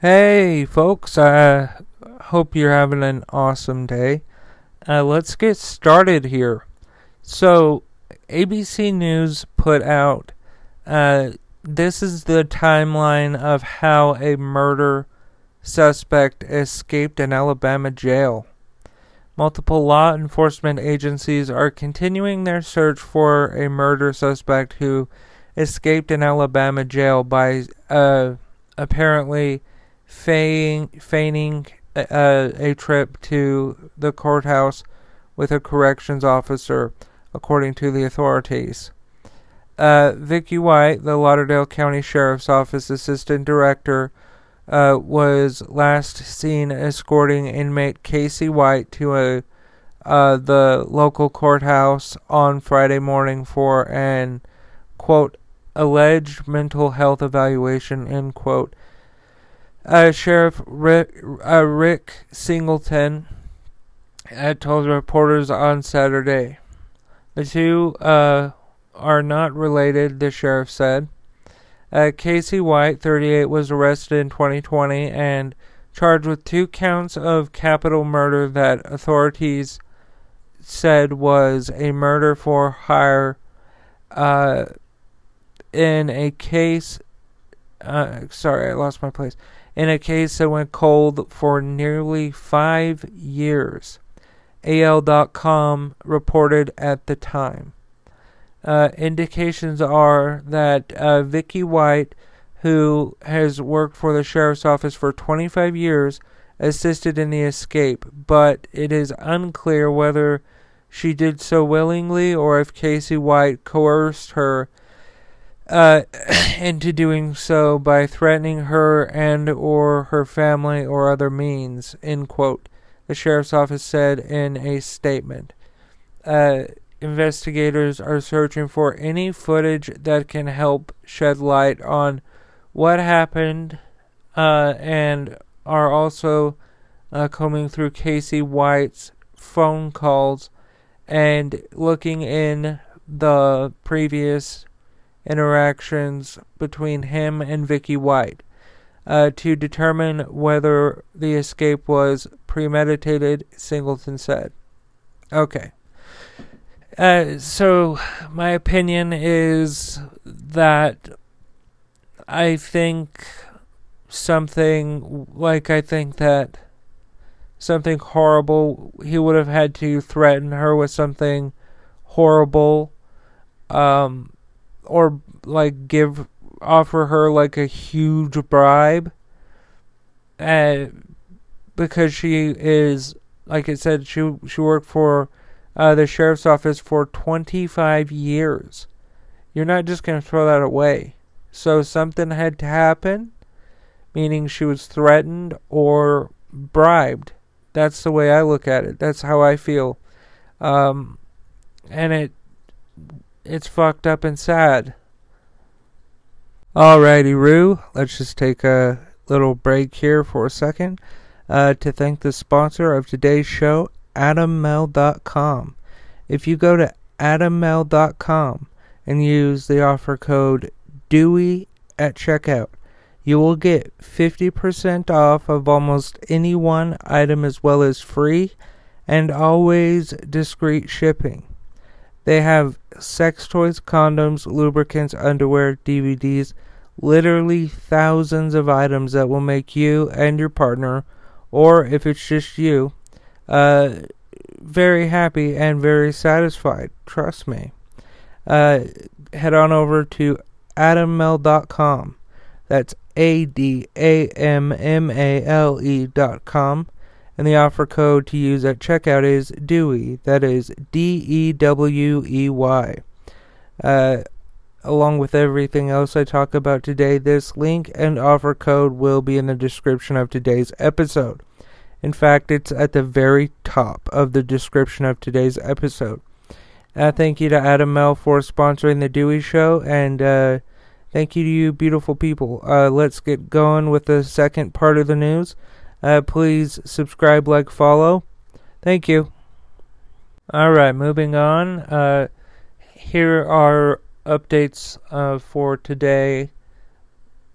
Hey, folks, I hope you're having an awesome day. Uh, let's get started here. So, ABC News put out uh, this is the timeline of how a murder suspect escaped an Alabama jail. Multiple law enforcement agencies are continuing their search for a murder suspect who escaped an Alabama jail by uh, apparently feigning, feigning a, a trip to the courthouse with a corrections officer, according to the authorities. Uh, Vicky White, the Lauderdale County Sheriff's Office Assistant Director, uh, was last seen escorting inmate Casey White to a uh, the local courthouse on Friday morning for an quote alleged mental health evaluation end quote uh, Sheriff Rick, uh, Rick Singleton had told reporters on Saturday. The two uh, are not related, the sheriff said. Uh, Casey White, 38, was arrested in 2020 and charged with two counts of capital murder that authorities said was a murder for hire uh, in a case. Uh, sorry, I lost my place in a case that went cold for nearly five years. AL.com reported at the time. Uh, indications are that uh, Vicky White, who has worked for the sheriff's office for 25 years, assisted in the escape, but it is unclear whether she did so willingly or if Casey White coerced her uh, into doing so by threatening her and or her family or other means. End quote. The sheriff's office said in a statement. Uh, investigators are searching for any footage that can help shed light on what happened, uh, and are also uh, combing through Casey White's phone calls and looking in the previous interactions between him and Vicky White uh, to determine whether the escape was premeditated, Singleton said. Okay. Uh, so my opinion is that I think something like I think that something horrible he would have had to threaten her with something horrible um or like give offer her like a huge bribe. Uh, because she is like I said she she worked for uh, the sheriff's office for 25 years. You're not just going to throw that away. So something had to happen meaning she was threatened or bribed. That's the way I look at it. That's how I feel. Um and it it's fucked up and sad Alrighty, Roo. Let's just take a little break here for a second uh, to thank the sponsor of today's show, AdamMale.com. If you go to AdamMale.com and use the offer code DEWEY at checkout, you will get 50% off of almost any one item as well as free and always discreet shipping. They have sex toys, condoms, lubricants, underwear, DVDs, literally thousands of items that will make you and your partner, or if it's just you, uh, very happy and very satisfied. Trust me. Uh, head on over to adammale.com. That's A D A M M A L E dot com. And the offer code to use at checkout is DEWEY. That is D E W E Y. Uh, along with everything else I talk about today, this link and offer code will be in the description of today's episode. In fact, it's at the very top of the description of today's episode. Uh, thank you to Adam Male for sponsoring the Dewey Show, and uh, thank you to you, beautiful people. Uh, let's get going with the second part of the news. Uh, please subscribe, like, follow. Thank you. All right, moving on. Uh, here are updates uh, for today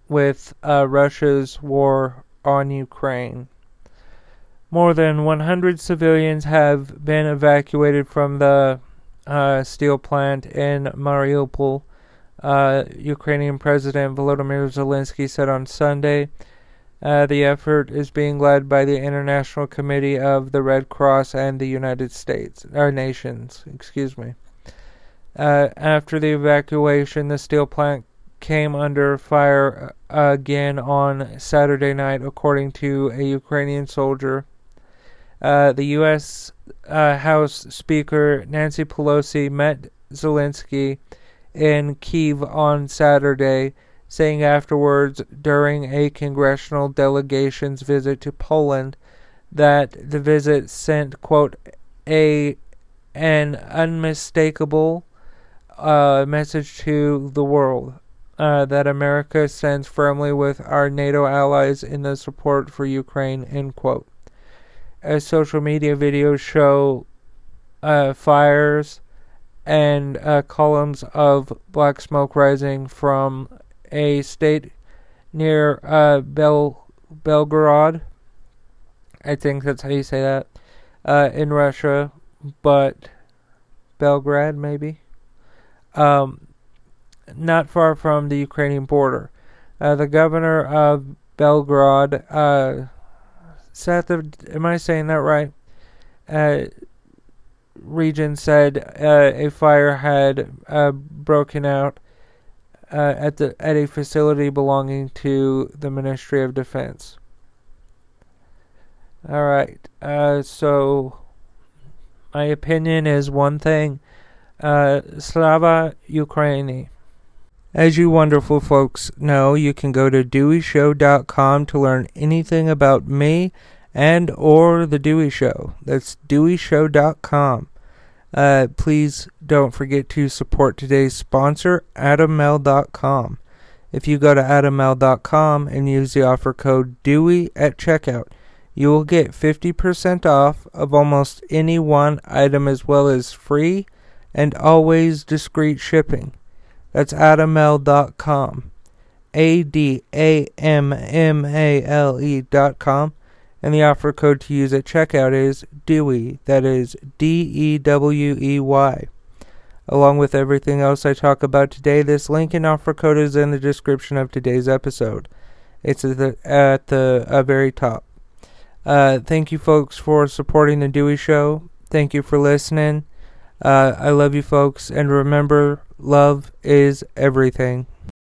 with uh, Russia's war on Ukraine. More than 100 civilians have been evacuated from the uh, steel plant in Mariupol. Uh, Ukrainian President Volodymyr Zelensky said on Sunday. Uh, the effort is being led by the International Committee of the Red Cross and the United States, our nations, excuse me. Uh, after the evacuation, the steel plant came under fire uh, again on Saturday night, according to a Ukrainian soldier. Uh, the U.S. Uh, House Speaker Nancy Pelosi met Zelensky in Kiev on Saturday, saying afterwards during a congressional delegation's visit to Poland that the visit sent, quote, a an unmistakable uh, message to the world uh, that America stands firmly with our NATO allies in the support for Ukraine. End quote. As social media videos show uh, fires and uh, columns of black smoke rising from a state near uh, Bel Belgorod. I think that's how you say that uh, in Russia, but Belgrade maybe um, not far from the Ukrainian border. Uh, the governor of Belgrade, uh, Seth, am I saying that right? Uh, region said uh, a fire had uh, broken out uh, at the at a facility belonging to the Ministry of Defense. All right, uh, so my opinion is one thing uh, Slava Ukraini. As you wonderful folks know, you can go to deweyshow.com to learn anything about me and or the Dewey Show. That's deweyshow.com. Uh, please don't forget to support today's sponsor, AdamMale.com. If you go to AdamMale.com and use the offer code DEWEY at checkout, you will get 50% off of almost any one item as well as free and always discreet shipping. That's adammale.com. A D A M M A L E dot com. And the offer code to use at checkout is DEWEY. That is D E W E Y. along with everything else I talk about today. This link and offer code is in the description of today's episode. It's at the, at the uh, very top. Uh, thank you, folks, for supporting the Dewey Show. Thank you for listening. Uh, I love you, folks, and remember, love is everything.